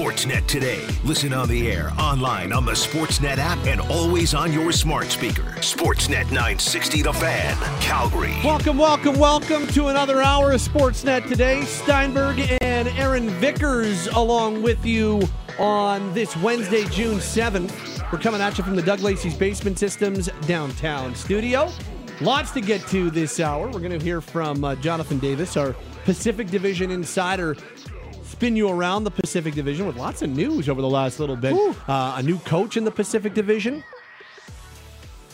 Sportsnet today. Listen on the air, online, on the Sportsnet app, and always on your smart speaker. Sportsnet 960 The Fan, Calgary. Welcome, welcome, welcome to another hour of Sportsnet today. Steinberg and Aaron Vickers along with you on this Wednesday, June 7th. We're coming at you from the Doug Lacey's Basement Systems downtown studio. Lots to get to this hour. We're going to hear from uh, Jonathan Davis, our Pacific Division insider, spin you around the Pacific Division with lots of news over the last little bit. Uh, a new coach in the Pacific Division,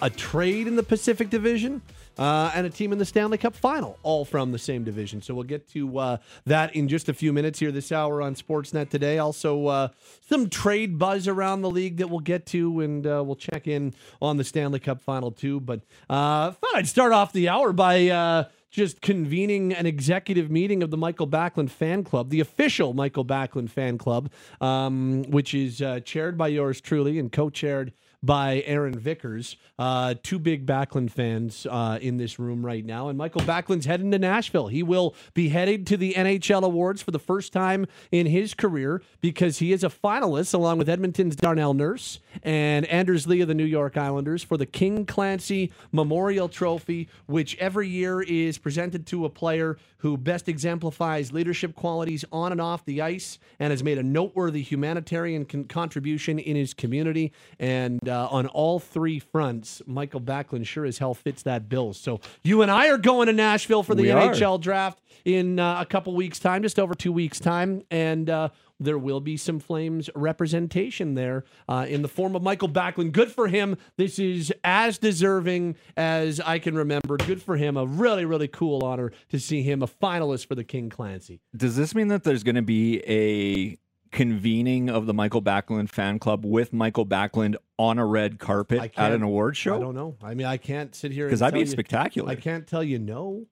a trade in the Pacific Division, uh, and a team in the Stanley Cup final, all from the same division. So we'll get to uh, that in just a few minutes here this hour on Sportsnet today. Also, uh, some trade buzz around the league that we'll get to, and uh, we'll check in on the Stanley Cup final too. But uh, thought I'd start off the hour by uh, just convening an executive meeting of the Mikael Backlund fan club, the official Mikael Backlund fan club, um, which is uh, chaired by yours truly and co chaired by Aaron Vickers. Uh, two big Backlund fans uh, in this room right now. And Mikael Backlund's heading to Nashville. He will be headed to the NHL Awards for the first time in his career because he is a finalist along with Edmonton's Darnell Nurse and Anders Lee of the New York Islanders for the King Clancy Memorial Trophy, which every year is presented to a player who best exemplifies leadership qualities on and off the ice and has made a noteworthy humanitarian con- contribution in his community. And uh, on all three fronts, Mikael Backlund sure as hell fits that bill. So you and I are going to Nashville for the We are. NHL draft in uh, a couple weeks' time, just over two weeks' time. And uh, there will be some Flames representation there uh, in the form of Mikael Backlund. Good for him. This is as deserving as I can remember. Good for him. A really, really cool honor to see him a finalist for the King Clancy. Does this mean that there's going to be a convening of the Mikael Backlund fan club with Mikael Backlund on a red carpet at an award show? I don't know. I mean, I can't sit here Because that'd be you- spectacular. I Can can't tell you no.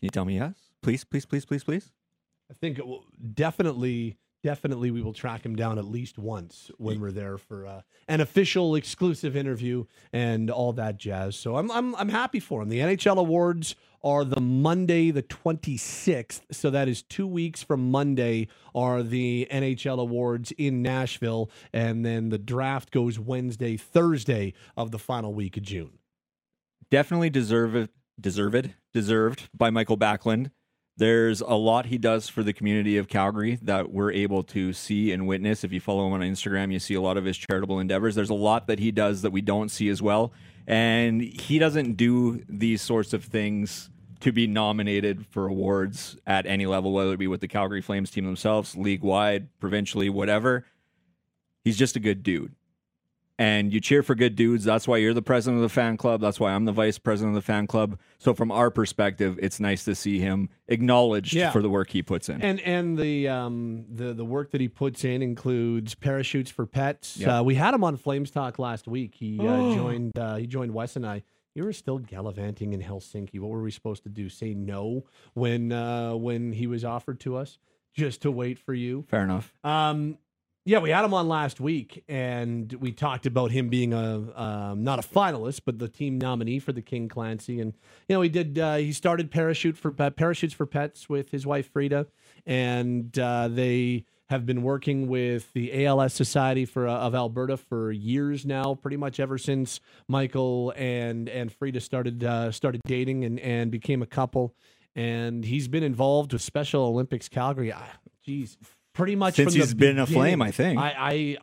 Can you tell me yes? Please, please, please, please, please. I think it will definitely, definitely, we will track him down at least once when we're there for uh, an official, exclusive interview and all that jazz. So I'm, I'm, I'm happy for him. The NHL awards are the Monday, the 26th. So that is two weeks from Monday. Are the NHL awards in Nashville, and then the draft goes Wednesday, Thursday of the final week of June. Definitely deserved, deserved, deserved by Mikael Backlund. There's a lot he does for the community of Calgary that we're able to see and witness. If you follow him on Instagram, you see a lot of his charitable endeavors. There's a lot that he does that we don't see as well. And he doesn't do these sorts of things to be nominated for awards at any level, whether it be with the Calgary Flames team themselves, league wide, provincially, whatever. He's just a good dude and you cheer for good dudes. That's why you're the president of the fan club. That's why I'm the vice president of the fan club. So from our perspective, it's nice to see him acknowledged Yeah. for the work he puts in. And and the um the the work that he puts in includes parachutes for pets. Yeah. Uh, we had him on Flames Talk last week. He uh, joined uh, he joined Wes and I. You were still gallivanting in Helsinki. What were we supposed to do? Say no when uh, when he was offered to us, just to wait for you. Fair enough. Um, yeah, we had him on last week, and we talked about him being a um, not a finalist, but the team nominee for the King Clancy. And you know, he did. Uh, he started parachute for uh, parachutes for pets with his wife Frida, and uh, they have been working with the ALS Society for uh, of Alberta for years now, pretty much ever since Mikael and and Frida started uh, started dating and and became a couple. And he's been involved with Special Olympics Calgary. Ah, pretty much Since from the he's been a flame, I think. I,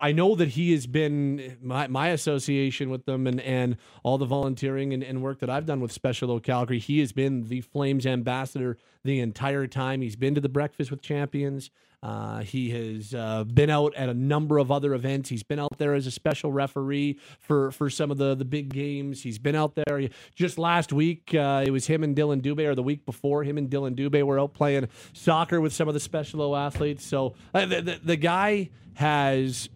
I I know that he has been my, my association with them and, and all the volunteering and, and work that I've done with Special O Calgary. He has been the Flames ambassador the entire time. He's been to the Breakfast with Champions. Uh, he has uh, been out at a number of other events. He's been out there as a special referee for, for some of the, the big games. He's been out there He- just last week. Uh, it was him and Dillon Dubé, or the week before, him and Dillon Dubé were out playing soccer with some of the Special O athletes. So uh, the, the, the guy has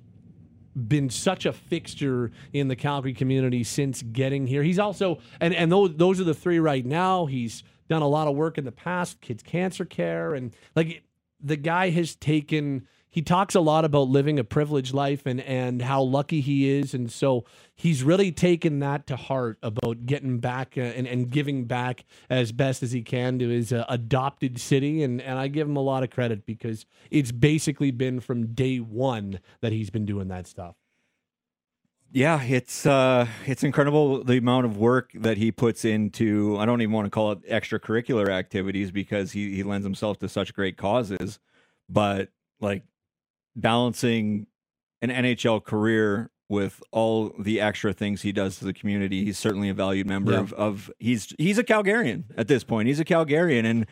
been such a fixture in the Calgary community since getting here. He's also and and those those are the three right now. He's done a lot of work in the past, kids cancer care and like the guy has taken he talks a lot about living a privileged life and and how lucky he is, and so he's really taken that to heart about getting back uh, and, and giving back as best as he can to his uh, adopted city, and and I give him a lot of credit because it's basically been from day one that he's been doing that stuff. Yeah, it's uh, it's incredible the amount of work that he puts into. I don't even want to call it extracurricular activities because he he lends himself to such great causes, but like balancing an NHL career with all the extra things he does to the community. He's certainly a valued member yeah. of, of he's he's a Calgarian at this point. He's a Calgarian and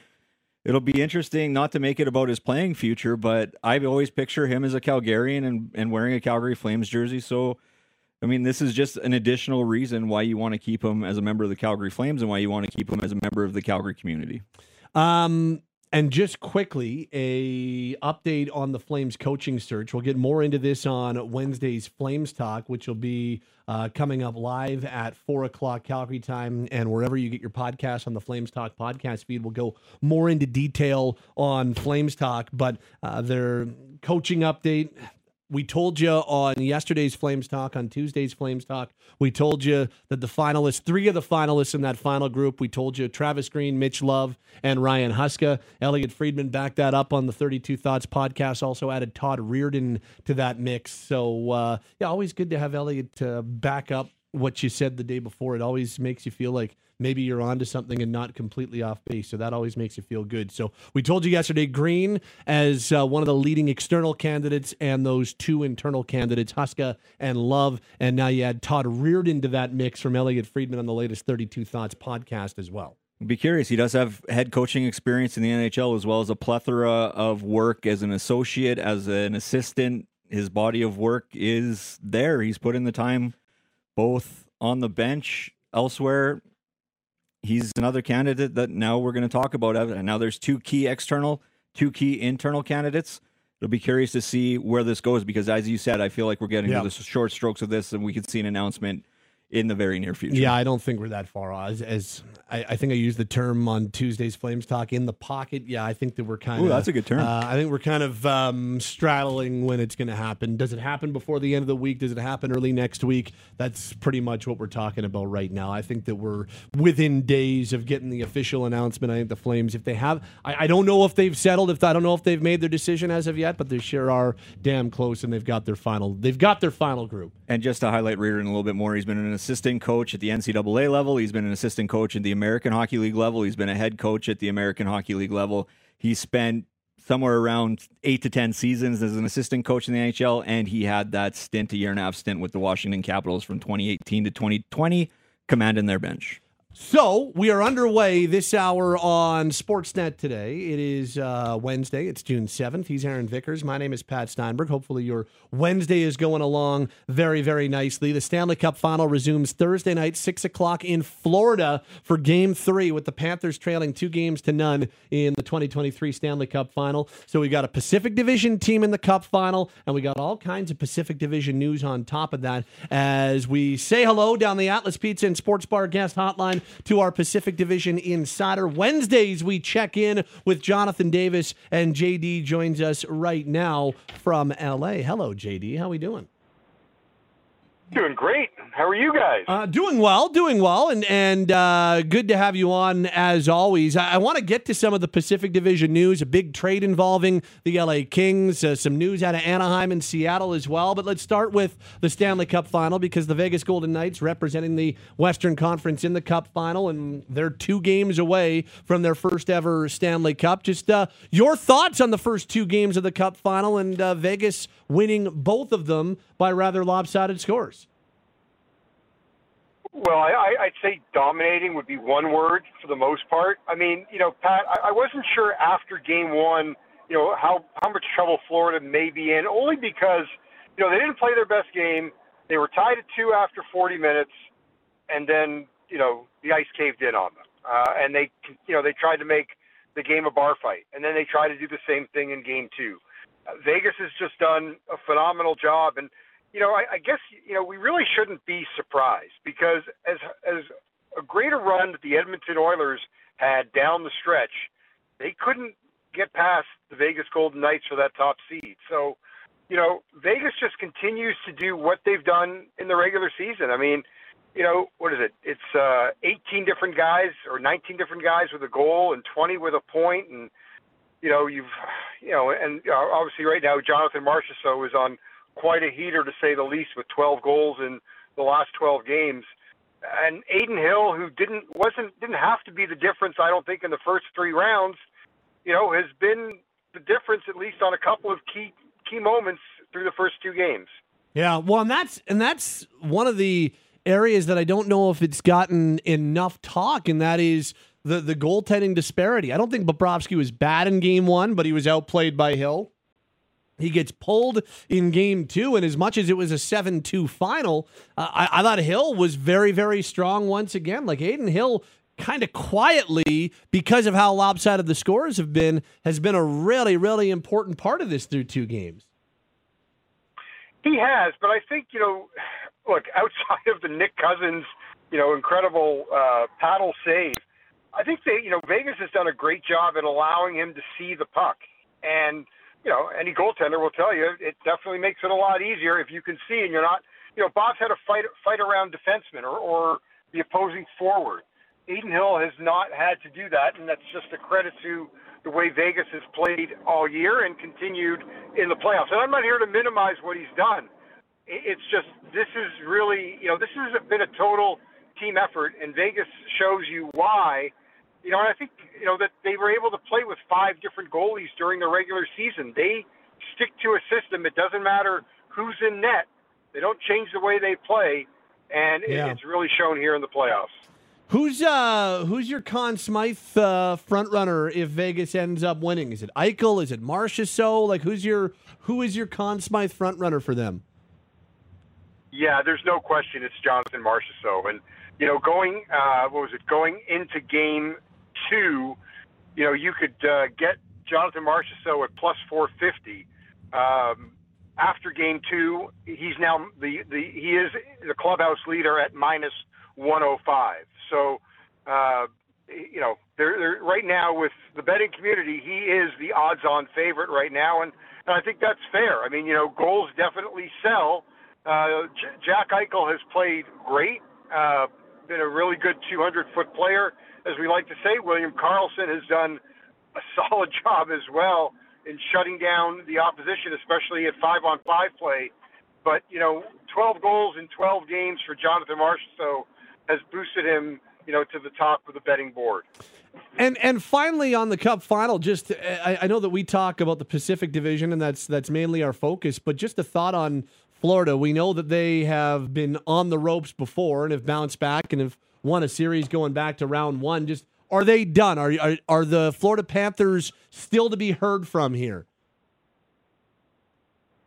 it'll be interesting not to make it about his playing future, but I always picture him as a Calgarian and, and wearing a Calgary Flames jersey. So I mean, this is just an additional reason why you want to keep him as a member of the Calgary Flames and why you want to keep him as a member of the Calgary community. Um, and just quickly, a update on the Flames coaching search. We'll get more into this on Wednesday's Flames Talk, which will be uh, coming up live at four o'clock Calgary time, and wherever you get your podcast on the Flames Talk podcast feed. We'll go more into detail on Flames Talk, but uh, their coaching update we told you on yesterday's Flames Talk, on Tuesday's Flames Talk, we told you that the finalists, three of the finalists in that final group, we told you Travis Green, Mitch Love, and Ryan Huska. Elliotte Friedman backed that up on the 32 Thoughts podcast, also added Todd Reirden to that mix. So, uh, yeah, always good to have Elliotte uh, back up what you said the day before. It always makes you feel like maybe you're onto something and not completely off base. So that always makes you feel good. So we told you yesterday Green as uh, one of the leading external candidates and those two internal candidates, Huska and Love. And now you add Todd Reirden to that mix from Elliotte Friedman on the latest 32 Thoughts podcast as well. Be curious. He does have head coaching experience in the NHL as well as a plethora of work as an associate, as an assistant. His body of work is there. He's put in the time both on the bench elsewhere he's another candidate that now we're going to talk about. And now there's two key external, two key internal candidates. It'll be curious to see where this goes because, as you said, I feel like we're getting yeah. to the short strokes of this, and we could see an announcement in the very near future. Yeah, I don't think we're that far As, as I, I, think I used the term on Tuesday's Flames Talk in the pocket. Yeah, I think that we're kind of. that's a good term. Uh, I think we're kind of um, straddling when it's going to happen. Does it happen before the end of the week? Does it happen early next week? That's pretty much what we're talking about right now. I think that we're within days of getting the official announcement. I think the Flames, if they have, I, I don't know if they've settled. If I don't know if they've made their decision as of yet, but they sure are damn close, and they've got their final. They've got their final group. And just to highlight Reirden a little bit more, he's been an assistant coach at the NCAA level. He's been an assistant coach at the American Hockey League level. He's been a head coach at the American Hockey League level. He spent somewhere around eight to 10 seasons as an assistant coach in the NHL, and he had that stint, a year and a half stint with the Washington Capitals from 2018 to 2020, commanding their bench. So we are underway this hour on Sportsnet today. It is uh, Wednesday. It's June 7th. He's Aaron Vickers. My name is Pat Steinberg. Hopefully your Wednesday is going along very, very nicely. The Stanley Cup final resumes Thursday night, 6 o'clock in Florida for game three with the Panthers trailing two games to none in the 2023 Stanley Cup final. So we got a Pacific Division team in the Cup final, and we got all kinds of Pacific Division news on top of that as we say hello down the Atlas Pizza and Sports Bar guest hotline to our Pacific Division Insider. Wednesdays, we check in with Jonathan Davis, and JD joins us right now from LA. Hello, JD. How we doing? Doing great. How are you guys? Uh, doing well, doing well, and and uh, good to have you on as always. I, I want to get to some of the Pacific Division news. A big trade involving the LA Kings. Uh, some news out of Anaheim and Seattle as well. But let's start with the Stanley Cup Final because the Vegas Golden Knights representing the Western Conference in the Cup Final, and they're two games away from their first ever Stanley Cup. Just uh, your thoughts on the first two games of the Cup Final and uh, Vegas winning both of them by rather lopsided scores. Well, I, I'd say dominating would be one word for the most part. I mean, you know, Pat, I, I wasn't sure after game one, you know, how how much trouble Florida may be in, only because, you know, they didn't play their best game. They were tied at two after 40 minutes, and then, you know, the ice caved in on them, uh, and they, you know, they tried to make the game a bar fight, and then they tried to do the same thing in game two. Uh, Vegas has just done a phenomenal job, and you know, I, I guess you know we really shouldn't be surprised because as as a greater run that the Edmonton Oilers had down the stretch, they couldn't get past the Vegas Golden Knights for that top seed. So, you know, Vegas just continues to do what they've done in the regular season. I mean, you know, what is it? It's uh, 18 different guys or 19 different guys with a goal and 20 with a point, and you know, you've, you know, and obviously right now Jonathan Marchessault is on quite a heater to say the least with 12 goals in the last 12 games. And Adin Hill, who didn't wasn't didn't have to be the difference, I don't think, in the first three rounds, you know, has been the difference at least on a couple of key key moments through the first two games. Yeah, well, and that's and that's one of the areas that I don't know if it's gotten enough talk, and that is the the goaltending disparity. I don't think Bobrovsky was bad in game one, but he was outplayed by Hill. He gets pulled in game two, and as much as it was a 7 2 final, uh, I, I, thought Hill was very, very strong once again. Like Adin Hill, kind of quietly, because of how lopsided the scores have been, has been a really, really important part of this through two games. He has, but I think, you know, look, outside of the Nick Cousins, you know, incredible uh, paddle save, I think they, you know, Vegas has done a great job in allowing him to see the puck. And, you know, any goaltender will tell you it definitely makes it a lot easier if you can see and you're not, you know, Bob's had to fight fight around defensemen or, or the opposing forward. Adin Hill has not had to do that, and that's just a credit to the way Vegas has played all year and continued in the playoffs. And I'm not here to minimize what he's done. It's just this is really, you know, this has been a total team effort, and Vegas shows you why you know, and I think you know that they were able to play with five different goalies during the regular season. They stick to a system. It doesn't matter who's in net. They don't change the way they play, and yeah. it's really shown here in the playoffs. Who's uh who's your Conn Smythe uh, front runner if Vegas ends up winning? Is it Eichel? Is it Marchessault? Like who's your who is your Conn Smythe front runner for them? Yeah, there's no question it's Jonathan Marchessault, and you know going uh, what was it going into game two, you know, you could uh, get Jonathan Marchessault at plus 450. Um, after game two, he's now the, the he is the clubhouse leader at minus 105. So, uh, you know, they're, they're right now with the betting community, he is the odds-on favorite right now, and, and I think that's fair. I mean, you know, goals definitely sell. Uh, J- Jack Eichel has played great, uh, been a really good 200-foot player as we like to say, William Karlsson has done a solid job as well in shutting down the opposition, especially at five on five play. But, you know, 12 goals in 12 games for Jonathan Marchessault has boosted him, you know, to the top of the betting board. And and finally on the Cup final, just I, I, know that we talk about the Pacific Division and that's that's mainly our focus, but just a thought on Florida. We know that they have been on the ropes before and have bounced back and have won a series going back to round one. Just are they done? Are are, are the Florida Panthers still to be heard from here?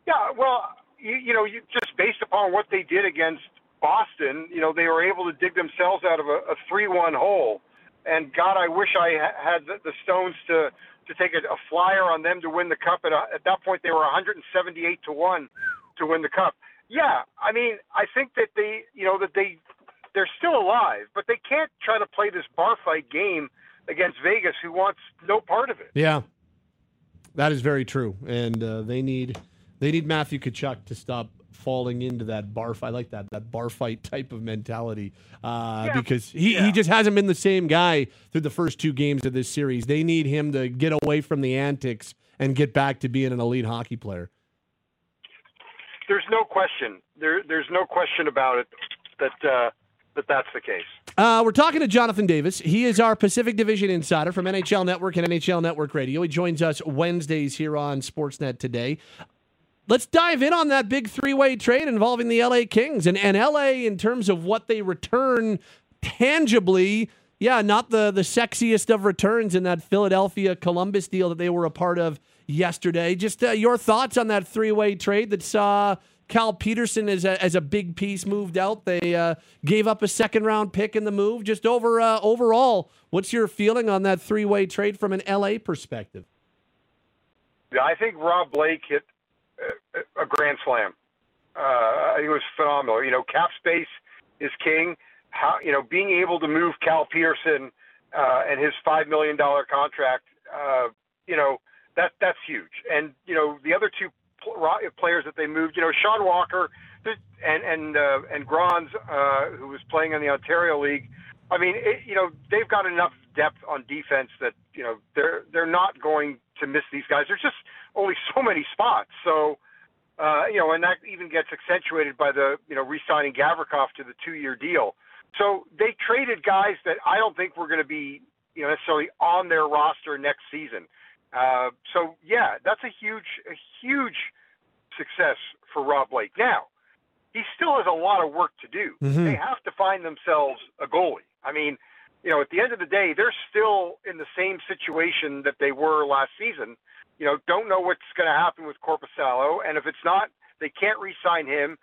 Yeah, well, you, you know, you, just based upon what they did against Boston, you know, they were able to dig themselves out of a, a three-one hole. And God, I wish I had the, the Stones to to take a, a flyer on them to win the cup. At, a, uh, at that point, they were 178 to one to win the cup. Yeah, I mean, I think that they, you know, that they they're still alive, but they can't try to play this bar fight game against Vegas, who wants no part of it. Yeah, that is very true, and uh, they need they need Matthew Tkachuk to stop falling into that bar fight. I like that that bar fight type of mentality uh, yeah. because he, yeah. he just hasn't been the same guy through the first two games of this series. They need him to get away from the antics and get back to being an elite hockey player. There's no question. There, there's no question about it that uh, that that's the case. Uh, we're talking to Jonathan Davis. He is our Pacific Division insider from NHL Network and NHL Network Radio. He joins us Wednesdays here on Sportsnet today. Let's dive in on that big three way trade involving the LA Kings and, and LA in terms of what they return tangibly. Yeah, not the, the sexiest of returns in that Philadelphia Columbus deal that they were a part of yesterday. Just uh, your thoughts on that three way trade that saw Cal Petersen as a, as a big piece moved out. They uh, gave up a second round pick in the move. Just over uh, overall, what's your feeling on that three way trade from an LA perspective? Yeah, I think Rob Blake hit a grand slam. Uh, it was phenomenal. You know, cap space is king. How you know being able to move Cal Petersen uh, and his five million dollar contract. Uh, you know, that that's huge. And you know, the other two players that they moved, you know, Sean Walker and and uh, and Grans, uh, who was playing in the Ontario League. I mean, it, you know, they've got enough depth on defense that you know they're they're not going to miss these guys. There's just only so many spots, so. Uh, you know, and that even gets accentuated by the, you know, re-signing Gavrikov to the two-year deal. So they traded guys that I don't think were going to be, you know, necessarily on their roster next season. Uh, so yeah, that's a huge, a huge success for Rob Blake. Now, he still has a lot of work to do. Mm-hmm. They have to find themselves a goalie. I mean, you know, at the end of the day, they're still in the same situation that they were last season. You know, don't know what's going to happen with Korpisalo, and if it's not, they can't re-sign him.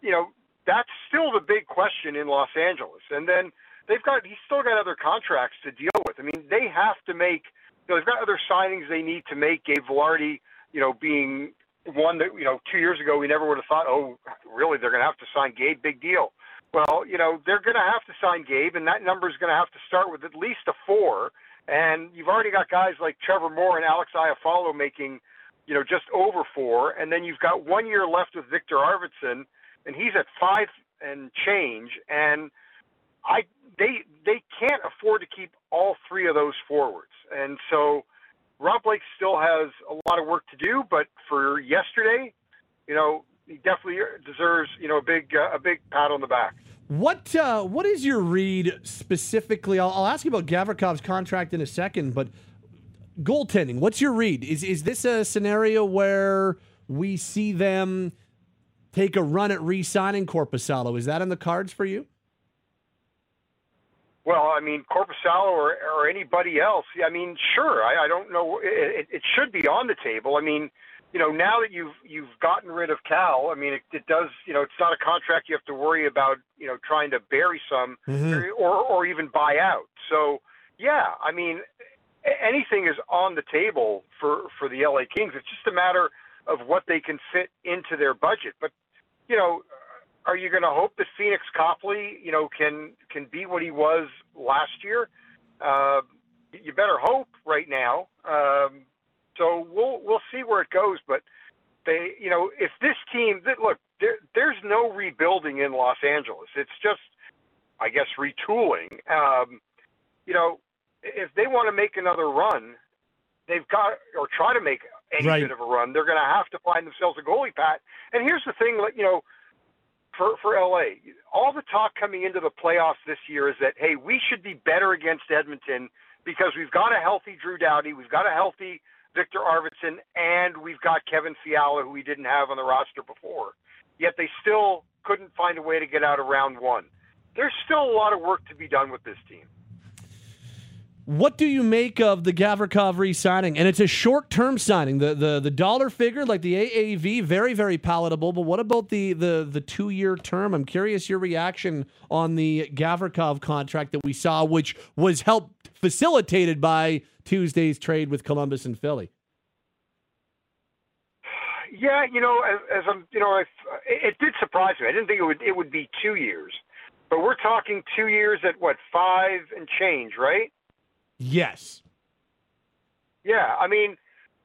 You know, that's still the big question in Los Angeles. And then they've got he's still got other contracts to deal with. I mean, they have to make. You know, they've got other signings they need to make. Gabe Vilardi, you know, being one that you know two years ago we never would have thought, oh, really they're going to have to sign Gabe, big deal. Well, you know they're going to have to sign Gabe, and that number is going to have to start with at least a four. And you've already got guys like Trevor Moore and Alex Iafallo making, you know, just over four, and then you've got one year left with Viktor Arvidsson, and he's at five and change, and I they they can't afford to keep all three of those forwards, and so Rob Blake still has a lot of work to do, but for yesterday, you know, he definitely deserves, you know, a big uh, a big pat on the back. What uh, what is your read specifically? I'll, I'll ask you about Gavrikov's contract in a second, but goaltending. What's your read? Is is this a scenario where we see them take a run at re-signing Korpisalo? Is that in the cards for you? Well, I mean, Korpisalo or, or anybody else. I mean, sure. I, I don't know. It, it should be on the table. I mean, you know, now that you've you've gotten rid of Cal, I mean, it, it does. You know, it's not a contract you have to worry about. You know, trying to bury some mm-hmm. or or even buy out. So, yeah, I mean, anything is on the table for for the LA Kings. It's just a matter of what they can fit into their budget. But, you know, are you going to hope that Pheonix Copley, you know, can can be what he was last year? Uh, you better hope right now. Um, so we'll we'll see where it goes. But they, you know, if this team, look, there, there's no rebuilding in Los Angeles. It's just, I guess, retooling. Um, you know, if they want to make another run, they've got or try to make any right. bit of a run. They're going to have to find themselves a goalie, Pat. And here's the thing, like you know for for LA. All the talk coming into the playoffs this year is that hey, we should be better against Edmonton because we've got a healthy Drew Doughty, we've got a healthy Viktor Arvidsson, and we've got Kevin Fiala, who we didn't have on the roster before. Yet they still couldn't find a way to get out of round one. There's still a lot of work to be done with this team. What do you make of the Gavrikov re-signing? And it's a short-term signing. The the the dollar figure, like the AAV, very very palatable. But what about the the the two-year term? I'm curious your reaction on the Gavrikov contract that we saw, which was helped facilitated by Tuesday's trade with Columbus and Philly. Yeah, you know, as, as I'm, you know, it, it did surprise me. I didn't think it would it would be two years, but we're talking two years at what five and change, right? Yes. Yeah, I mean,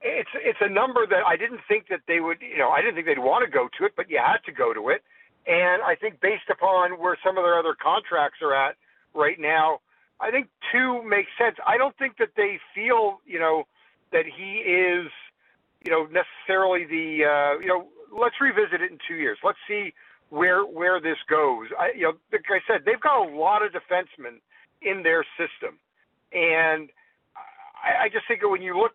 it's it's a number that I didn't think that they would. You know, I didn't think they'd want to go to it, but you had to go to it. And I think based upon where some of their other contracts are at right now, I think two makes sense. I don't think that they feel, you know, that he is, you know, necessarily the, uh, you know, let's revisit it in two years. Let's see where where this goes. I, you know, like I said, they've got a lot of defensemen in their system. And I, I just think when you look,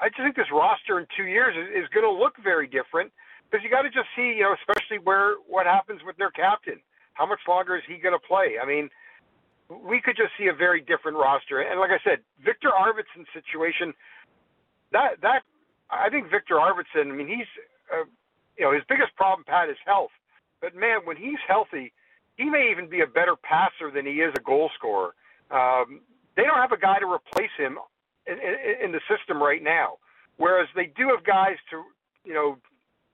I just think this roster in two years is, is going to look very different because you got to just see, you know, especially where what happens with their captain. How much longer is he going to play? I mean, we could just see a very different roster. And like I said, Viktor Arvidsson's situation, that that I think Viktor Arvidsson. I mean, he's uh, you know his biggest problem, Pat, is health. But man, when he's healthy, he may even be a better passer than he is a goal scorer. Um, they don't have a guy to replace him in, in, in the system right now. Whereas they do have guys to, you know,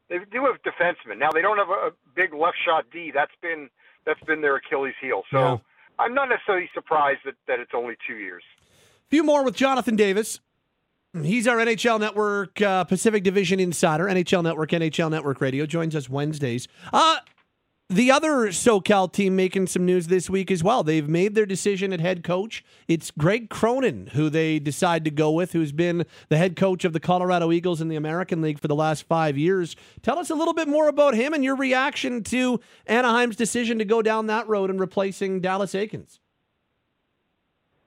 they do have defensemen. Now they don't have a, a big left shot D. That's been that's been their Achilles heel. So yeah. I'm not necessarily surprised that, that it's only two years. A few more with Jonathan Davis. He's our NHL Network uh, Pacific Division insider, NHL Network, NHL Network Radio. Joins us Wednesdays. Uh, the other SoCal team making some news this week as well. They've made their decision at head coach. It's Greg Cronin who they decide to go with, who's been the head coach of the Colorado Eagles in the American League for the last five years. Tell us a little bit more about him and your reaction to Anaheim's decision to go down that road and replacing Dallas Eakins.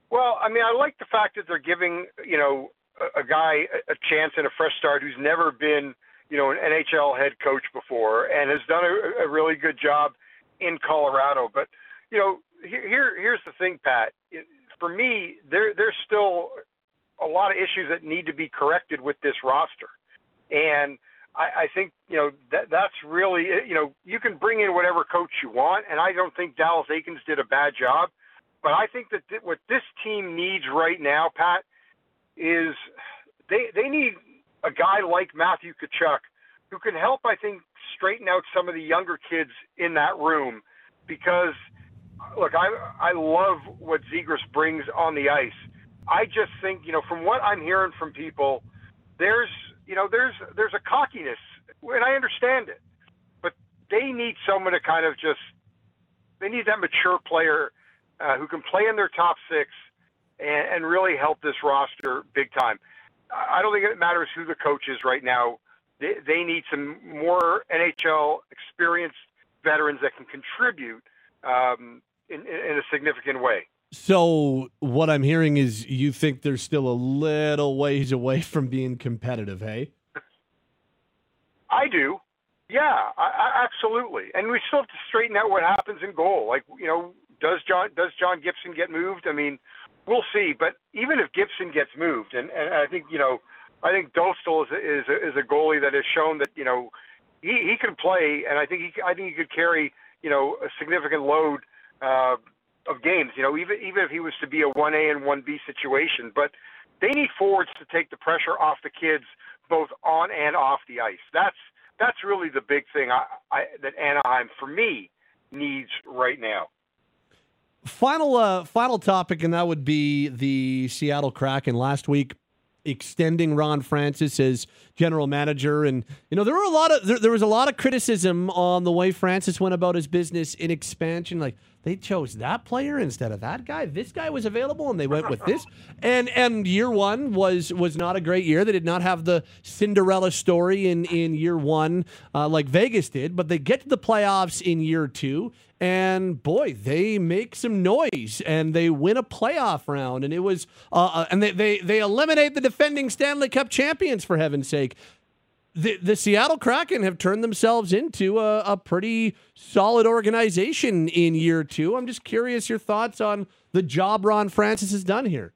Well, I mean, I like the fact that they're giving you know a guy a chance and a fresh start who's never been you know, an NHL head coach before and has done a, a really good job in Colorado. But you know, here here's the thing, Pat. For me, there there's still a lot of issues that need to be corrected with this roster, and I, I think you know that that's really you know you can bring in whatever coach you want, and I don't think Dallas Eakins did a bad job, but I think that th- what this team needs right now, Pat, is they they need a guy like Matthew Tkachuk who can help, I think, straighten out some of the younger kids in that room because look, I I love what Zegras brings on the ice. I just think, you know, from what I'm hearing from people, there's you know, there's there's a cockiness and I understand it. But they need someone to kind of just they need that mature player uh, who can play in their top six and, and really help this roster big time. I don't think it matters who the coach is right now. They, they need some more NHL experienced veterans that can contribute um, in, in a significant way. So what I'm hearing is you think they're still a little ways away from being competitive, hey? I do. Yeah, I, I, absolutely. And we still have to straighten out what happens in goal. Like, you know, does John does John Gibson get moved? I mean, we'll see. But even if Gibson gets moved, and, and I think you know, I think Dostal is is a, is a goalie that has shown that you know he he can play, and I think he I think he could carry you know a significant load uh, of games. You know, even even if he was to be a one A and one B situation, but they need forwards to take the pressure off the kids both on and off the ice. That's that's really the big thing I, I, that Anaheim for me needs right now. Final uh, final topic, and that would be the Seattle Kraken. Last week, extending Ron Francis as general manager, and you know there were a lot of there, there was a lot of criticism on the way Francis went about his business in expansion. Like they chose that player instead of that guy. This guy was available, and they went with this. And and year one was was not a great year. They did not have the Cinderella story in in year one uh, like Vegas did, but they get to the playoffs in year two. And boy, they make some noise and they win a playoff round. And it was, uh, uh and they, they they eliminate the defending Stanley Cup champions for heaven's sake the, the Seattle Kraken have turned themselves into a, a, pretty solid organization in year two. I'm just curious your thoughts on the job Ron Francis has done here.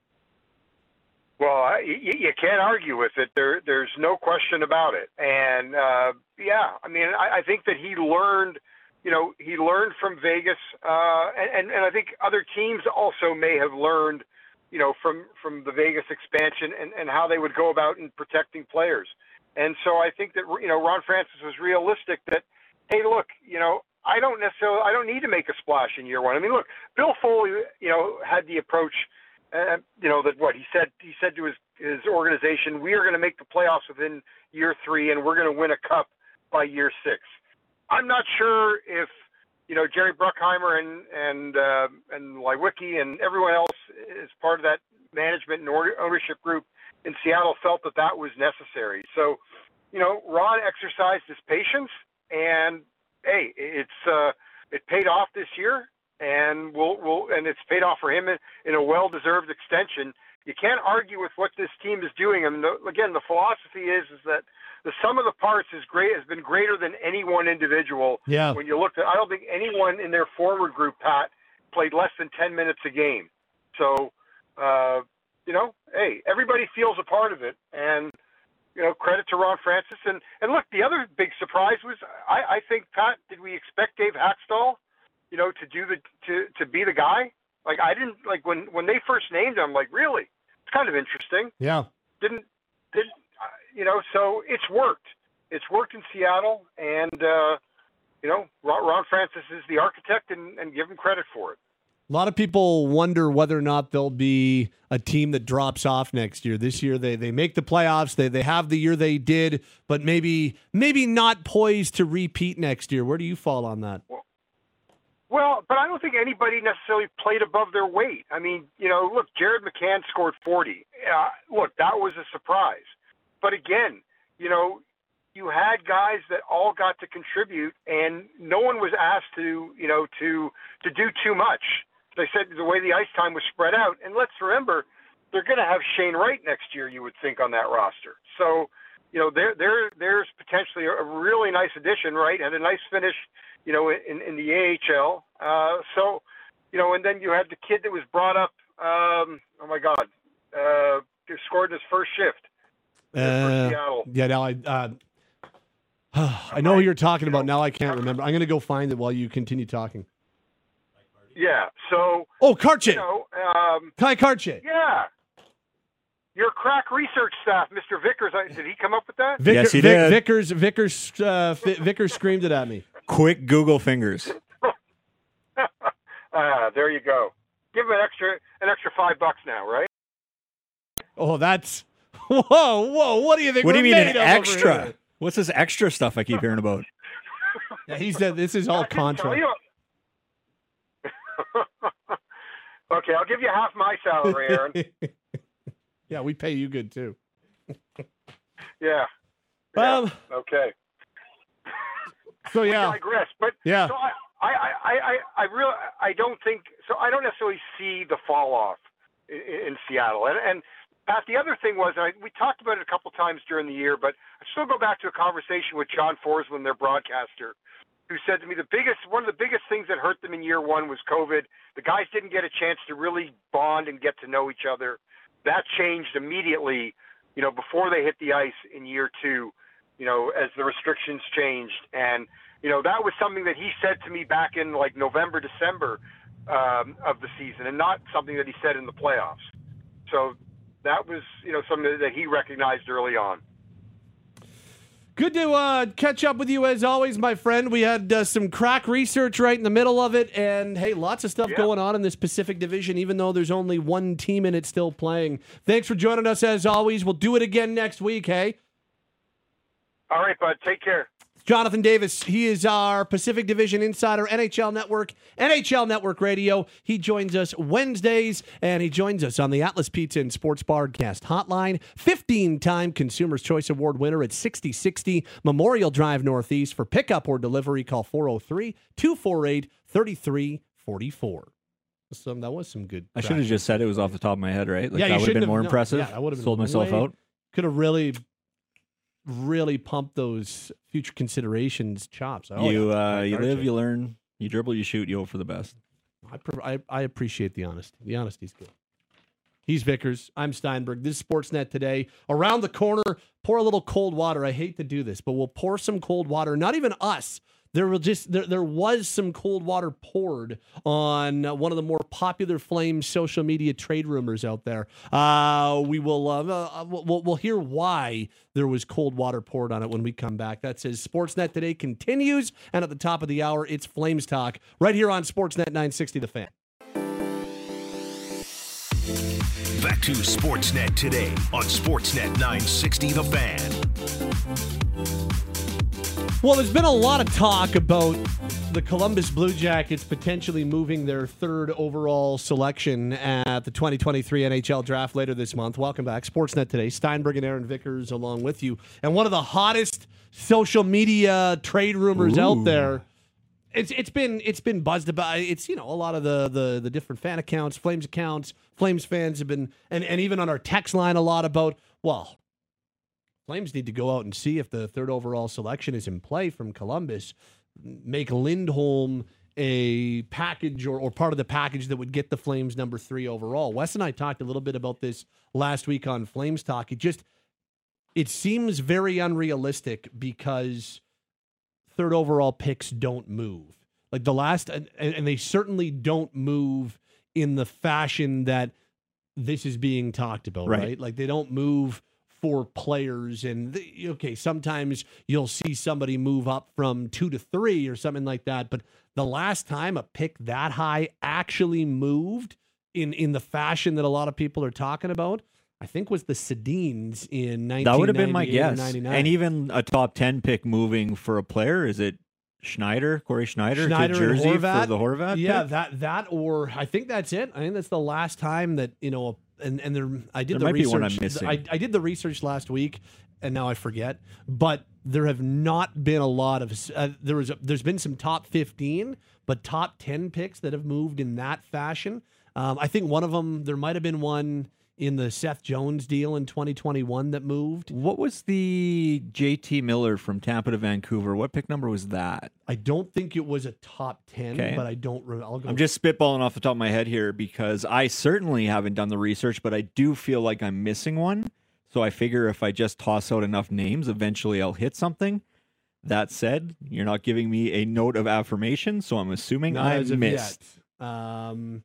Well, you, you can't argue with it. There, there's no question about it. And uh, yeah, I mean, I, I think that he learned, you know, he learned from Vegas, uh, and, and I think other teams also may have learned, you know, from from the Vegas expansion and, and how they would go about in protecting players. And so I think that you know Ron Francis was realistic that hey, look, you know, I don't necessarily I don't need to make a splash in year one. I mean, look, Bill Foley, you know, had the approach, uh, you know, that what he said he said to his his organization, we are going to make the playoffs within year three, and we're going to win a cup by year six. I'm not sure if you know Jerry Bruckheimer and and uh, and Leiweke and everyone else is part of that management and ownership group in Seattle felt that that was necessary. So, you know, Ron exercised his patience, and hey, it's uh, it paid off this year, and we'll, we'll and it's paid off for him in, in a well-deserved extension. You can't argue with what this team is doing. I mean, the, again, the philosophy is is that the sum of the parts is great has been greater than any one individual. Yeah. When you look at, I don't think anyone in their forward group, Pat, played less than ten minutes a game. So, uh, you know, hey, everybody feels a part of it, and you know, credit to Ron Francis. And and look, the other big surprise was I, I think Pat, did we expect Dave Hakstol, you know, to do the to to be the guy? Like I didn't like when when they first named him. Like really, it's kind of interesting. Yeah. Didn't didn't you know? So it's worked. It's worked in Seattle, and uh, you know, Ron, Ron Francis is the architect, and, and give him credit for it. A lot of people wonder whether or not there'll be a team that drops off next year. This year they they make the playoffs. They they have the year they did, but maybe maybe not poised to repeat next year. Where do you fall on that? Well, but I don't think anybody necessarily played above their weight. I mean, you know, look, Jared McCann scored 40. Uh, look, that was a surprise. But again, you know, you had guys that all got to contribute, and no one was asked to, you know, to to do too much. They said the way the ice time was spread out, and let's remember, they're going to have Shane Wright next year. You would think on that roster. So, you know, there there there's potentially a really nice addition, right? Had a nice finish you know, in, in the AHL. Uh, so, you know, and then you had the kid that was brought up. Um, oh my God, uh, scored his first shift. Uh, yeah, now I. Uh, I know who you're talking about. Now I can't remember. I'm going to go find it while you continue talking. Yeah. So. Oh, Kartye. You know, um, Tye Kartye. Yeah. Your crack research staff, Mr. Vickers, did he come up with that? Vicker, yes, he did. Vickers, Vickers, uh, Vickers screamed it at me. Quick Google fingers. uh, there you go. Give him an extra an extra five bucks now, right? Oh, that's whoa, whoa! What do you think? What do you mean an extra? What's this extra stuff I keep hearing about? yeah, he said this is all contra. okay, I'll give you half my salary, Aaron. yeah, we pay you good too. yeah. Um, yeah. Okay. So yeah, I digress. But yeah, so I, I, I, I, I really, I don't think so. I don't necessarily see the fall off in, in Seattle. And, and Pat, the other thing was, I, we talked about it a couple times during the year, but I still go back to a conversation with John Forslund, their broadcaster, who said to me the biggest, one of the biggest things that hurt them in year one was COVID. The guys didn't get a chance to really bond and get to know each other. That changed immediately, you know, before they hit the ice in year two you know, as the restrictions changed. And, you know, that was something that he said to me back in like November, December um, of the season, and not something that he said in the playoffs. So that was, you know, something that he recognized early on. Good to uh, catch up with you as always, my friend. We had uh, some crack research right in the middle of it, and hey, lots of stuff yeah. going on in this Pacific Division, even though there's only one team in it still playing. Thanks for joining us as always. We'll do it again next week, hey? All right, bud. Take care. Jonathan Davis, he is our Pacific Division insider, NHL Network, NHL Network Radio. He joins us Wednesdays, and he joins us on the Atlas Pizza and Sports Barcast Hotline. 15 time Consumer's Choice Award winner at 6060 Memorial Drive Northeast. For pickup or delivery, call 403 248 3344. Some that was some good. I should have just said it was off the top of my head, right? Like, yeah, that would have been more no, impressive. Yeah, I would have sold myself out. Could have really really pump those future considerations chops. You uh, you live, you learn, you dribble, you shoot, you hope for the best. I, I, I appreciate the honesty. The honesty's good. He's Vickers. I'm Steinberg. This is Sportsnet today. Around the corner, pour a little cold water. I hate to do this, but we'll pour some cold water. Not even us there will just there, there was some cold water poured on one of the more popular Flames social media trade rumors out there. Uh, we will uh, uh, we'll, we'll hear why there was cold water poured on it when we come back. That says Sportsnet today continues, and at the top of the hour, it's Flames talk right here on Sportsnet 960 The Fan. Back to Sportsnet today on Sportsnet 960 The Fan. Well, there's been a lot of talk about the Columbus Blue Jackets potentially moving their third overall selection at the 2023 NHL draft later this month. Welcome back. Sportsnet today. Steinberg and Aaron Vickers along with you. And one of the hottest social media trade rumors Ooh. out there. It's it's been it's been buzzed about. It's you know a lot of the the the different fan accounts, Flames accounts, Flames fans have been and and even on our text line a lot about well Flames need to go out and see if the third overall selection is in play from Columbus. Make Lindholm a package or, or part of the package that would get the Flames number three overall. Wes and I talked a little bit about this last week on Flames Talk. It just it seems very unrealistic because third overall picks don't move. Like the last, and, and they certainly don't move in the fashion that this is being talked about, right? right? Like they don't move for players. And the, okay, sometimes you'll see somebody move up from two to three or something like that. But the last time a pick that high actually moved in in the fashion that a lot of people are talking about, I think was the Sedins in 1998 That would have been my guess. And even a top 10 pick moving for a player, is it Schneider, Cory Schneider, Schneider to Jersey for the Horvat? yeah, pick? that that or I think that's it. I think that's the last time that you know. And and there, I did There the research. one I'm missing. I, I did the research last week, and now I forget. But there have not been a lot of. Uh, there was a, there's been some top 15, but top 10 picks that have moved in that fashion. Um, I think one of them there might have been one in the Seth Jones deal in 2021 that moved. What was the JT Miller from Tampa to Vancouver? What pick number was that? I don't think it was a top 10, Okay. but I don't. Re- I'll go. I'm just spitballing off the top of my head here because I certainly haven't done the research, but I do feel like I'm missing one. So I figure if I just toss out enough names, eventually I'll hit something. That said, you're not giving me a note of affirmation, so I'm assuming Not I missed. yet. Um,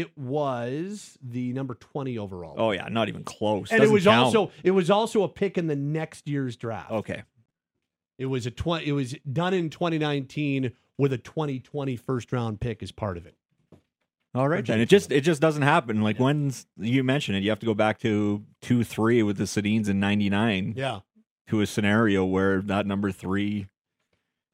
it was the number 20 overall. Oh yeah, not even close. and it Doesn't was count. also it was also a pick in the next year's draft. okay. It was a 20 it was done in 2019 with a 2020 first round pick as part of it. All right, then it just it just doesn't happen. Like when you mentioned it, you have to go back to two three with the Sedins in '99 Yeah. to a scenario where that number three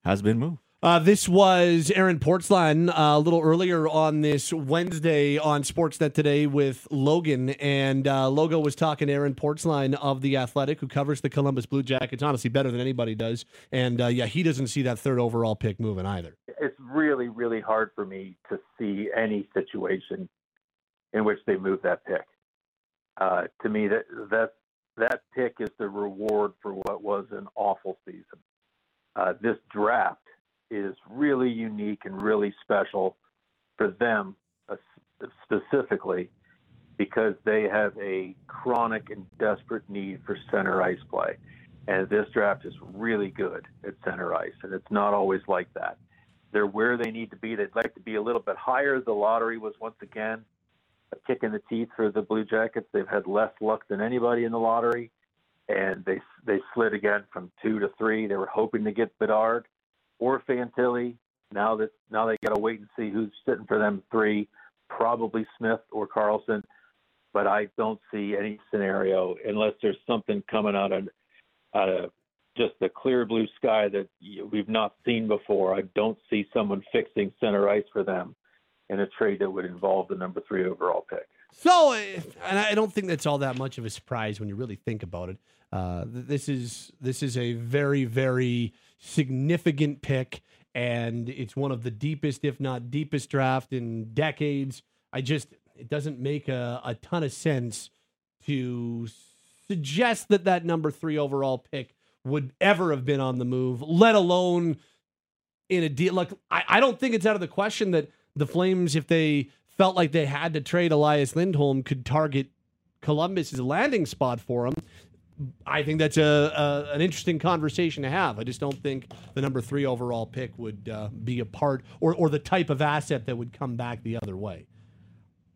has been moved. Uh, this was Aaron Portzline uh, a little earlier on this Wednesday on Sportsnet today with Logan. And uh, Logo was talking to Aaron Portzline of The Athletic, who covers the Columbus Blue Jackets, honestly, better than anybody does. And uh, yeah, he doesn't see that third overall pick moving either. it's really, really hard for me to see any situation in which they move that pick. Uh, to me, that that that pick is the reward for what was an awful season. Uh, this draft is really unique and really special for them uh, specifically because they have a chronic and desperate need for center ice play. And this draft is really good at center ice, and it's not always like that they're where they need to be. They'd like to be a little bit higher. The lottery was once again a kick in the teeth for the Blue Jackets. They've had less luck than anybody in the lottery, and they they slid again from two to three. They were hoping to get Bedard or Fantilli. Now that now they got to wait and see who's sitting for them three. Probably Smith or Carlsson, but I don't see any scenario unless there's something coming out of out of just the clear blue sky that we've not seen before. I don't see someone fixing center ice for them in a trade that would involve the number three overall pick. So, and I don't think that's all that much of a surprise when you really think about it. Uh, this is this is a very very significant pick, and it's one of the deepest, if not deepest, draft in decades. I just it doesn't make a, a ton of sense to suggest that that number three overall pick would ever have been on the move, let alone in a deal. Like I, I don't think it's out of the question that the Flames, if they felt like they had to trade Elias Lindholm, could target Columbus's landing spot for him. I think that's a, a an interesting conversation to have. I just don't think the number three overall pick would uh, be a part or or the type of asset that would come back the other way.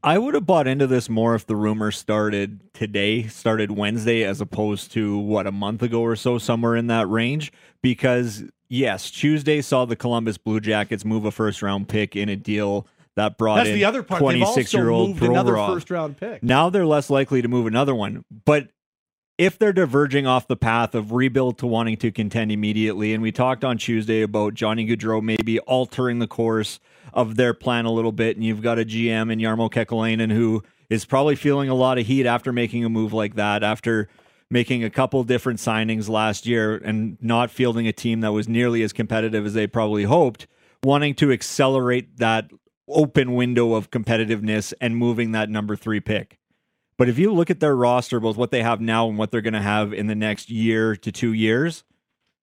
I would have bought into this more if the rumor started today, started Wednesday, as opposed to what a month ago or so, somewhere in that range. Because yes, Tuesday saw the Columbus Blue Jackets move a first round pick in a deal that brought That's in the other part. They've twenty six year old another Provorov. first round pick. Now they're less likely to move another one. But if they're diverging off the path of rebuild to wanting to contend immediately, and we talked on Tuesday about Johnny Gaudreau maybe altering the course of their plan a little bit, and you've got a GM in Jarmo Kekalainen who is probably feeling a lot of heat after making a move like that, after making a couple different signings last year and not fielding a team that was nearly as competitive as they probably hoped, wanting to accelerate that open window of competitiveness and moving that number three pick. But if you look at their roster, both what they have now and what they're going to have in the next year to two years,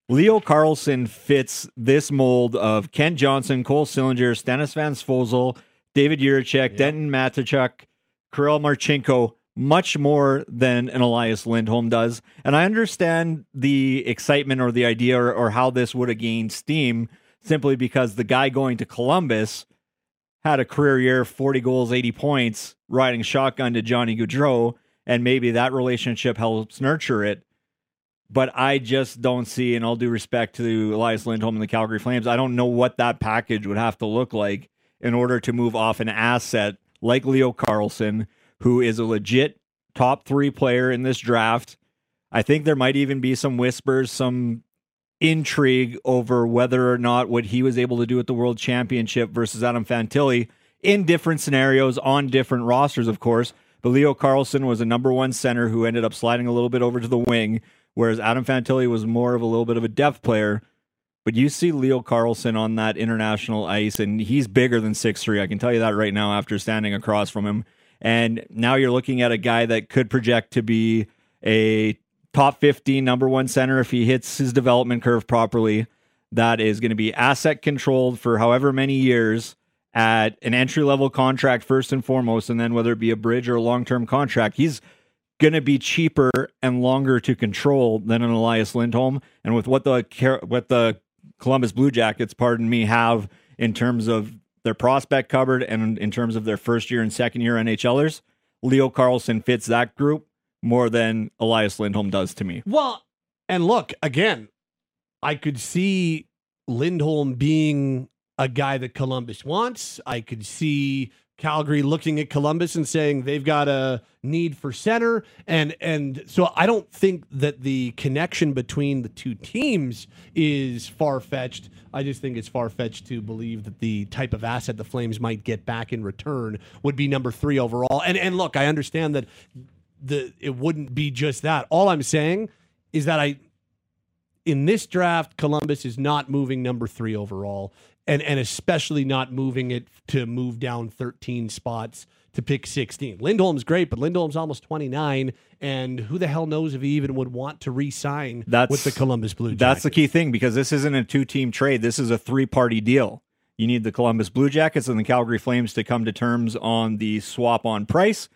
Leo Carlsson fits this mold of Kent Johnson, Cole Sillinger, Stanislav Svozil, David Jiricek, Denton Mateychuk, Kirill Marchenko much more than an Elias Lindholm does. And I understand the excitement or the idea or, or how this would have gained steam simply because the guy going to Columbus had a career year, 40 goals, 80 points, riding shotgun to Johnny Gaudreau. and maybe that relationship helps nurture it. But I just don't see, and all due respect to Elias Lindholm and the Calgary Flames, I don't know what that package would have to look like in order to move off an asset like Leo Carlsson, who is a legit top three player in this draft. I think there might even be some whispers, some intrigue over whether or not what he was able to do at the World Championship versus Adam Fantilli in different scenarios on different rosters, of course. But Leo Carlsson was a number one center who ended up sliding a little bit over to the wing, whereas Adam Fantilli was more of a little bit of a depth player. But you see Leo Carlsson on that international ice, and he's bigger than six three. I can tell you that right now after standing across from him. And now you're looking at a guy that could project to be a top 15 number one center if he hits his development curve properly. That is going to be asset controlled for however many years at an entry level contract, first and foremost. And then whether it be a bridge or a long term contract, he's going to be cheaper and longer to control than an Elias Lindholm. And with what the, what the Columbus Blue Jackets, pardon me, have in terms of their prospect cupboard and in terms of their first year and second year NHLers, Leo Carlsson fits that group more than Elias Lindholm does to me. Well, and look, again, I could see Lindholm being a guy that Columbus wants. I could see Calgary looking at Columbus and saying they've got a need for center and and so I don't think that the connection between the two teams is far-fetched. I just think it's far-fetched to believe that the type of asset the Flames might get back in return would be number 3 overall. And and look, I understand that the it wouldn't be just that. All I'm saying is that I in this draft Columbus is not moving number 3 overall and and especially not moving it to move down 13 spots to pick 16. Lindholm's great, but Lindholm's almost 29, and who the hell knows if he even would want to re-sign that's, with the Columbus Blue Jackets. That's the key thing because this isn't a two-team trade. This is a three-party deal. You need the Columbus Blue Jackets and the Calgary Flames to come to terms on the swap on price.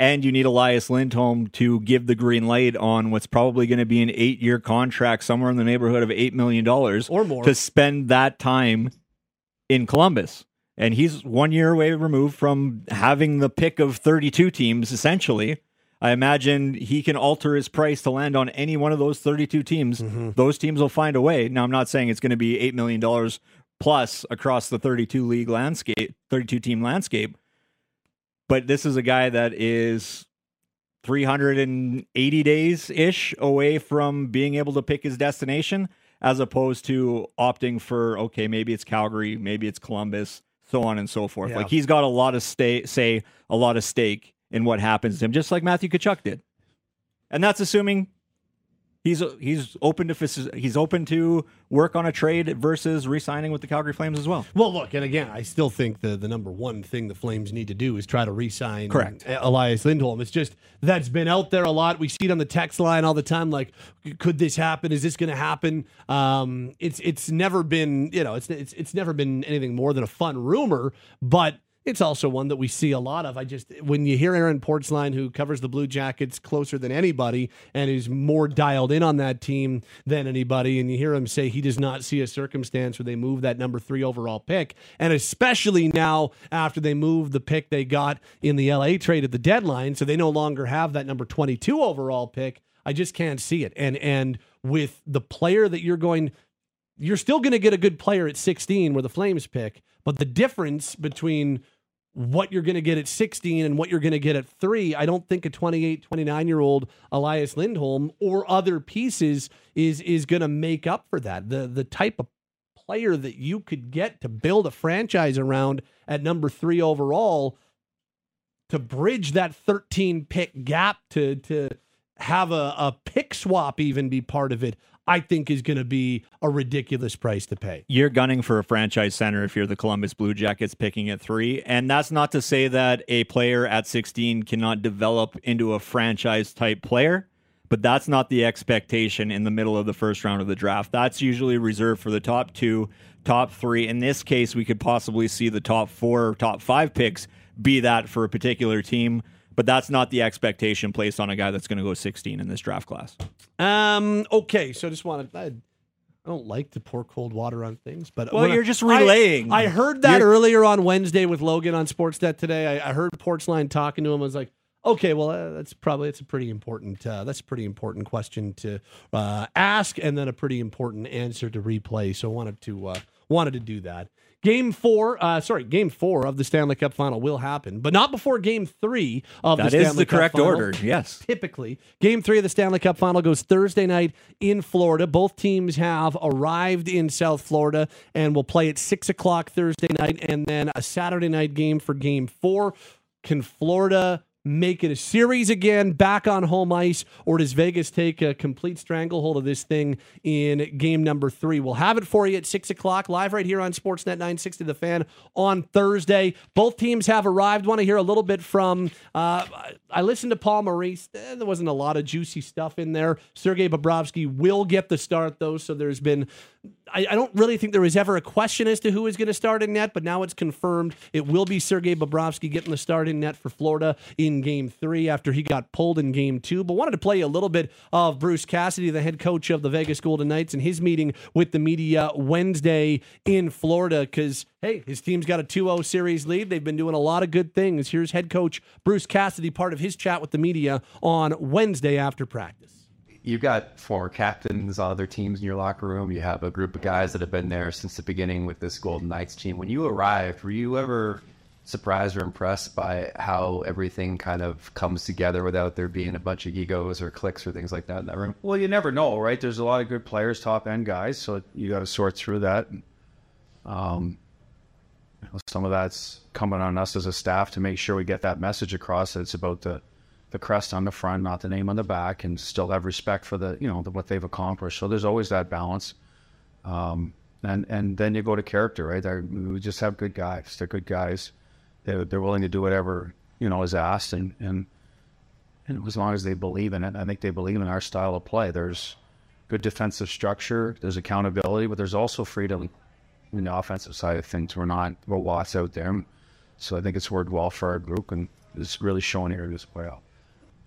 And you need Elias Lindholm to give the green light on what's probably going to be an eight year contract, somewhere in the neighborhood of $8 million or more, to spend that time in Columbus. And he's one year away removed from having the pick of 32 teams, essentially. I imagine he can alter his price to land on any one of those 32 teams. Mm-hmm. Those teams will find a way. Now, I'm not saying it's going to be $8 million plus across the 32 league landscape, 32 team landscape, but this is a guy that is 380 days ish away from being able to pick his destination as opposed to opting for okay, maybe it's Calgary, maybe it's Columbus, so on and so forth. Yeah. Like he's got a lot of stay, say a lot of stake in what happens to him, just like Matthew Tkachuk did, and that's assuming he's he's open to he's open to work on a trade versus re-signing with the Calgary Flames as well. Well, look, and again, I still think the the number one thing the Flames need to do is try to re-sign correct Elias Lindholm. It's just that's been out there a lot. We see it on the text line all the time. Like, could this happen? Is this going to happen? Um, it's it's never been you know it's it's it's never been anything more than a fun rumor, but it's also one that we see a lot of. I just when you hear Aaron Portzline, who covers the Blue Jackets closer than anybody and is more dialed in on that team than anybody, and you hear him say he does not see a circumstance where they move that number three overall pick, and especially now after they moved the pick they got in the LA trade at the deadline, so they no longer have that number twenty two overall pick. I just can't see it. And and with the player that you're going you're still going to get a good player at 16 where the Flames pick, but the difference between what you're going to get at 16 and what you're going to get at 3, I don't think a 28, 29 year old Elias Lindholm or other pieces is is going to make up for that. The the type of player that you could get to build a franchise around at number 3 overall to bridge that 13 pick gap to to have a, a pick swap even be part of it. I think is going to be a ridiculous price to pay. You're gunning for a franchise center if you're the Columbus Blue Jackets picking at three. And that's not to say that a player at 16 cannot develop into a franchise type player, but that's not the expectation in the middle of the first round of the draft. That's usually reserved for the top two, top three. In this case, we could possibly see the top four or top five picks be that for a particular team but that's not the expectation placed on a guy that's going to go 16 in this draft class. Um. Okay. So I just wanted. I, I don't like to pour cold water on things, but well, you're I, just relaying. I, I heard that you're, earlier on Wednesday with Logan on Sportsnet today. I, I heard Portzline talking to him. I was like, Okay, well, uh, that's probably it's a pretty important uh, that's a pretty important question to uh, ask, and then a pretty important answer to replay. So I wanted to uh, wanted to do that. Game four, uh, sorry, game four of the Stanley Cup Final will happen, but not before Game three of That the is Stanley the Cup correct Final. order. Yes. Typically, Game three of the Stanley Cup Final goes Thursday night in Florida. Both teams have arrived in South Florida and will play at six o'clock Thursday night, and then a Saturday night game for Game four. Can Florida? Make it a series again back on home ice, or does Vegas take a complete stranglehold of this thing in game number three? We'll have it for you at six o'clock, live right here on Sportsnet 960 The Fan on Thursday. Both teams have arrived. Want to hear a little bit from, uh, I listened to Paul Maurice. Eh, there wasn't a lot of juicy stuff in there. Sergei Bobrovsky will get the start, though, so there's been I, I, don't really think there was ever a question as to who is going to start in net, but now it's confirmed. It will be Sergei Bobrovsky getting the start in net for Florida in game three after he got pulled in game two. But wanted to play a little bit of Bruce Cassidy, the head coach of the Vegas Golden Knights, and his meeting with the media Wednesday in Florida because, hey, his team's got a 2 0 series lead. They've been doing a lot of good things. Here's head coach Bruce Cassidy, part of his chat with the media on Wednesday after practice you've got former captains on other teams in your locker room. You have a group of guys that have been there since the beginning with this Golden Knights team. When you arrived, were you ever surprised or impressed by how everything kind of comes together without there being a bunch of egos or cliques or things like that in that room? Well, you never know, right? There's a lot of good players, top end guys, so you got to sort through that. Um, some of that's coming on us as a staff to make sure we get that message across. That it's about the the crest on the front, not the name on the back, and still have respect for the you know the, what they've accomplished. So there's always that balance. Um, and and then you go to character, right? They're, we just have good guys. They're good guys. They're, they're willing to do whatever you know is asked, and and and as long as they believe in it, I think they believe in our style of play. There's good defensive structure. There's accountability, but there's also freedom in the offensive side of things. We're not robots out there, so I think it's worked well for our group, and it's really showing here this playoff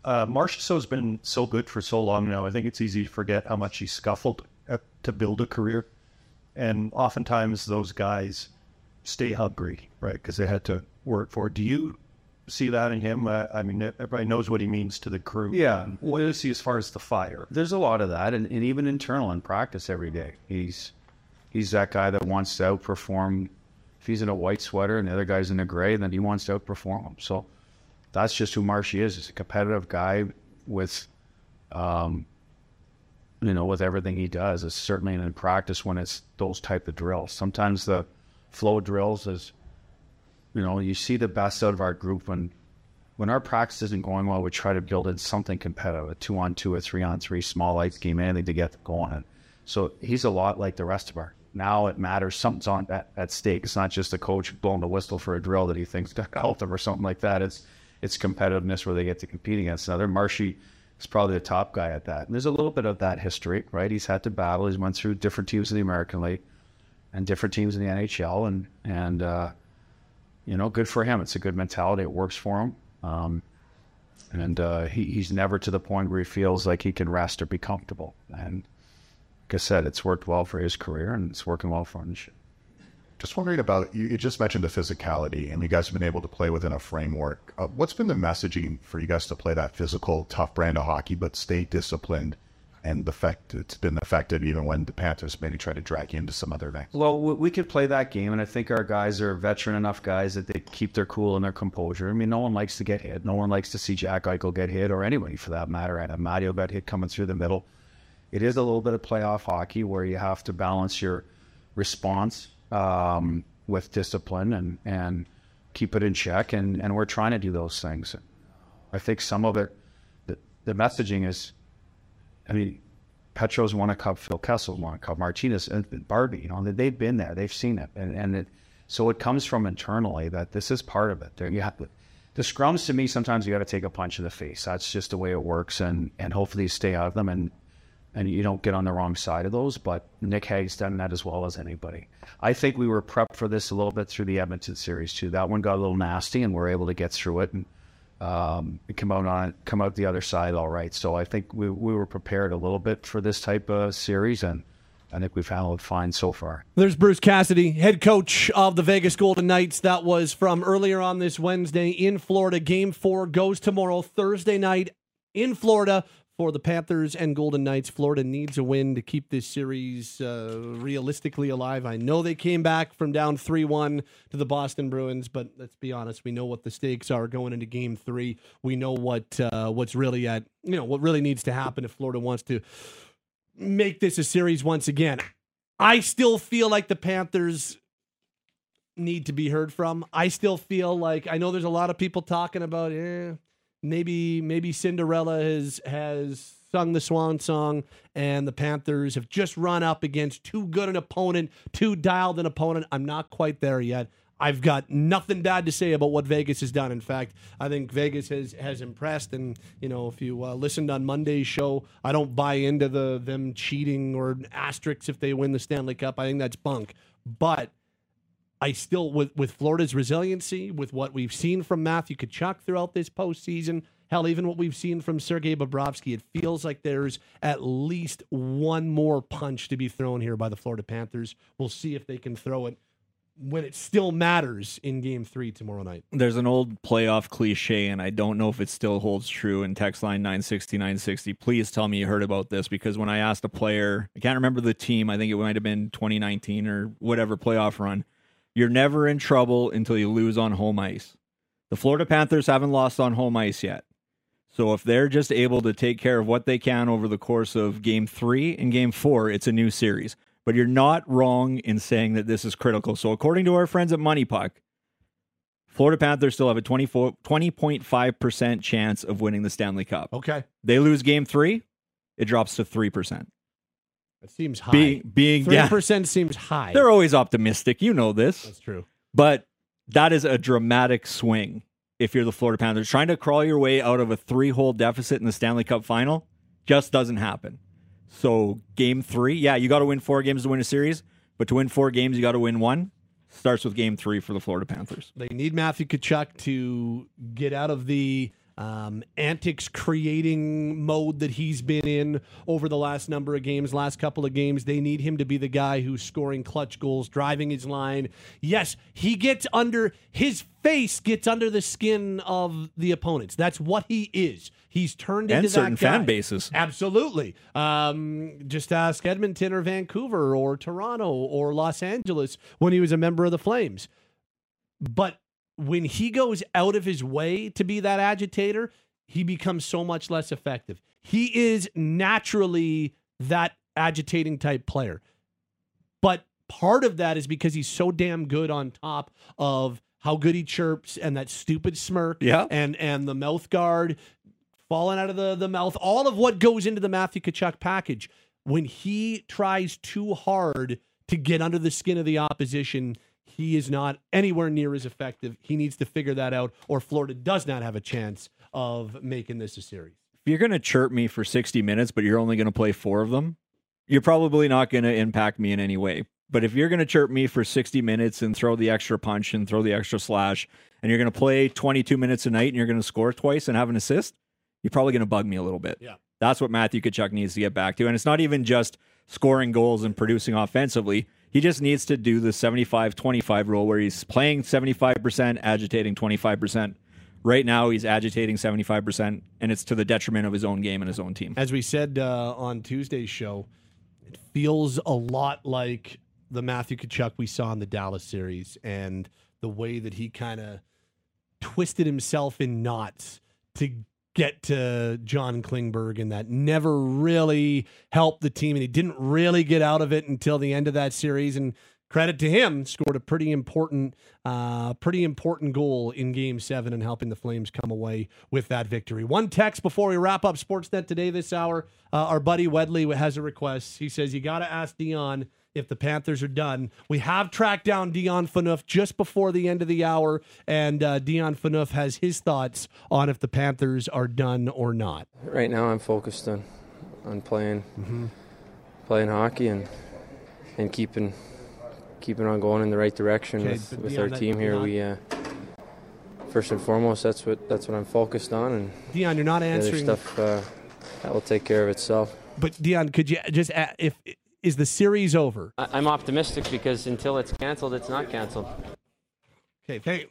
uh, Marchessault's been so good for so long now. I think it's easy to forget how much he scuffled to build a career, and oftentimes those guys stay hungry, right? Because they had to work for it. Do you see that in him? Uh, I mean, everybody knows what he means to the crew. Yeah. What is he as far as the fire? There's a lot of that, and, and even internal in practice every day. He's he's that guy that wants to outperform. If he's in a white sweater and the other guy's in a gray, then he wants to outperform him. So that's just who Marshy is. He's a competitive guy with, um, you know, with everything he does. It's certainly in practice when it's those type of drills. Sometimes the flow drills is, you know, you see the best out of our group when when our practice isn't going well. We try to build in something competitive, a two on two, a three on three, small ice game, anything to get going. So he's a lot like the rest of our. Now it matters. Something's on at, at stake. It's not just the coach blowing the whistle for a drill that he thinks to help them or something like that. It's it's competitiveness where they get to compete against another. Marshy is probably the top guy at that. And there's a little bit of that history, right? He's had to battle. He's went through different teams in the American League and different teams in the NHL, and and uh, you know, good for him. It's a good mentality. It works for him. Um, and uh, he, he's never to the point where he feels like he can rest or be comfortable. And like I said, it's worked well for his career, and it's working well for him. Just wondering about you, you just mentioned the physicality, and you guys have been able to play within a framework. Uh, what's been the messaging for you guys to play that physical, tough brand of hockey, but stay disciplined? And the fact it's been effective even when the Panthers maybe try to drag you into some other things. Well, we could play that game, and I think our guys are veteran enough guys that they keep their cool and their composure. I mean, no one likes to get hit. No one likes to see Jack Eichel get hit, or anybody for that matter. And Amadio got hit coming through the middle. It is a little bit of playoff hockey where you have to balance your response um, with discipline and, and keep it in check. And, and we're trying to do those things. I think some of it, the, the messaging is, I mean, Petro's won a cup, Phil Kessel won a cup, Martinez, and Barbie, you know, they've been there, they've seen it. And, and it, so it comes from internally that this is part of it. There, you have the scrums to me, sometimes you got to take a punch in the face. That's just the way it works. And, and hopefully you stay out of them. And and you don't get on the wrong side of those. But Nick Hague's done that as well as anybody. I think we were prepped for this a little bit through the Edmonton series too. That one got a little nasty, and we're able to get through it and um, come out on come out the other side all right. So I think we we were prepared a little bit for this type of series, and I think we've handled fine so far. There's Bruce Cassidy, head coach of the Vegas Golden Knights. That was from earlier on this Wednesday in Florida. Game four goes tomorrow, Thursday night in Florida for the Panthers and Golden Knights. Florida needs a win to keep this series uh, realistically alive. I know they came back from down 3 1 to the Boston Bruins, but let's be honest, we know what the stakes are going into game three. We know what uh, what's really at, you know, what really needs to happen if Florida wants to make this a series once again. I still feel like the Panthers need to be heard from. I still feel like I know there's a lot of people talking about eh, maybe maybe Cinderella has has sung the swan song and the Panthers have just run up against too good an opponent, too dialed an opponent. I'm not quite there yet. I've got nothing bad to say about what Vegas has done. In fact, I think Vegas has has impressed. And you know, if you uh, listened on Monday's show, I don't buy into the them cheating or asterisks if they win the Stanley Cup. I think that's bunk. But I still with with Florida's resiliency, with what we've seen from Matthew Tkachuk throughout this postseason, hell, even what we've seen from Sergei Bobrovsky, it feels like there's at least one more punch to be thrown here by the Florida Panthers. We'll see if they can throw it when it still matters in game three tomorrow night. There's an old playoff cliche, and I don't know if it still holds true in text line 960 960. Please tell me you heard about this because when I asked a player, I can't remember the team, I think it might have been 2019 or whatever playoff run, you're never in trouble until you lose on home ice. The Florida Panthers haven't lost on home ice yet. So if they're just able to take care of what they can over the course of game three and game four, it's a new series but you're not wrong in saying that this is critical. So, according to our friends at MoneyPuck, Florida Panthers still have a 24, 20.5% chance of winning the Stanley Cup. Okay. They lose game three, it drops to 3%. That seems high. Being, being 3% yeah, seems high. They're always optimistic. You know this. That's true. But that is a dramatic swing if you're the Florida Panthers. Trying to crawl your way out of a three hole deficit in the Stanley Cup final just doesn't happen. So game three, yeah, you got to win four games to win a series, but to win four games, you got to win one. Starts with game three for the Florida Panthers. They need Matthew Tkachuk to get out of the um, antics creating mode that he's been in over the last number of games, last couple of games. They need him to be the guy who's scoring clutch goals, driving his line. Yes, he gets under his face gets under the skin of the opponents. That's what he is. He's turned and into certain that guy. fan bases. Absolutely. Um, just ask Edmonton or Vancouver or Toronto or Los Angeles when he was a member of the Flames. But when he goes out of his way to be that agitator, he becomes so much less effective. He is naturally that agitating type player. But part of that is because he's so damn good on top of how good he chirps and that stupid smirk yeah. and and the mouth guard falling out of the, the mouth, all of what goes into the Matthew Tkachuk package. When he tries too hard to get under the skin of the opposition, he is not anywhere near as effective. He needs to figure that out, or Florida does not have a chance of making this a series. If you're going to chirp me for 60 minutes, but you're only going to play four of them, you're probably not going to impact me in any way. But if you're going to chirp me for 60 minutes and throw the extra punch and throw the extra slash, and you're going to play 22 minutes a night and you're going to score twice and have an assist, you're probably going to bug me a little bit. Yeah. That's what Matthew Tkachuk needs to get back to. And it's not even just scoring goals and producing offensively. He just needs to do the 75 25 rule where he's playing 75%, agitating 25%. Right now, he's agitating 75%, and it's to the detriment of his own game and his own team. As we said uh, on Tuesday's show, it feels a lot like the Matthew Tkachuk we saw in the Dallas series and the way that he kind of twisted himself in knots to get to John Klingberg and that never really helped the team and he didn't really get out of it until the end of that series and credit to him scored a pretty important uh, pretty important goal in game 7 and helping the Flames come away with that victory. One text before we wrap up Sportsnet today this hour uh, our buddy Wedley has a request. He says you got to ask Dion if the Panthers are done. We have tracked down Dion Phaneuf just before the end of the hour, and uh, Dion Phaneuf has his thoughts on if the Panthers are done or not. Right now, I'm focused on on playing mm-hmm. playing hockey and and keeping keeping on going in the right direction Okay, with, with Dion, our team here. Dion- We uh, first and foremost, that's what that's what I'm focused on, and Dion, you're not answering. stuff uh, that will take care of itself. But Dion, could you just if is the series over? I'm optimistic because until it's canceled, it's not canceled. Okay, thank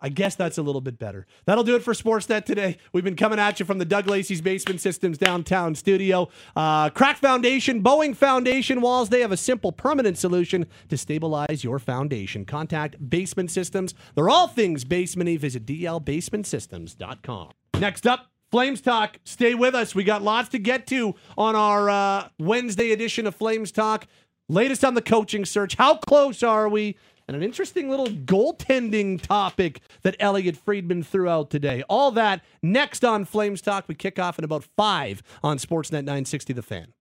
I guess that's a little bit better. That'll do it for Sportsnet today. We've been coming at you from the Doug Lacey's Basement Systems downtown studio. Uh, Crack Foundation, bowing Foundation walls, they have a simple permanent solution to stabilize your foundation. Contact Basement Systems. They're all things basementy. Visit dlbasementsystems.com. Next up, Flames Talk. Stay with us. We got lots to get to on our uh, Wednesday edition of Flames Talk. Latest on the coaching search. How close are we? And an interesting little goaltending topic that Elliotte Friedman threw out today. All that next on Flames Talk. We kick off in about five on Sportsnet 960 The Fan.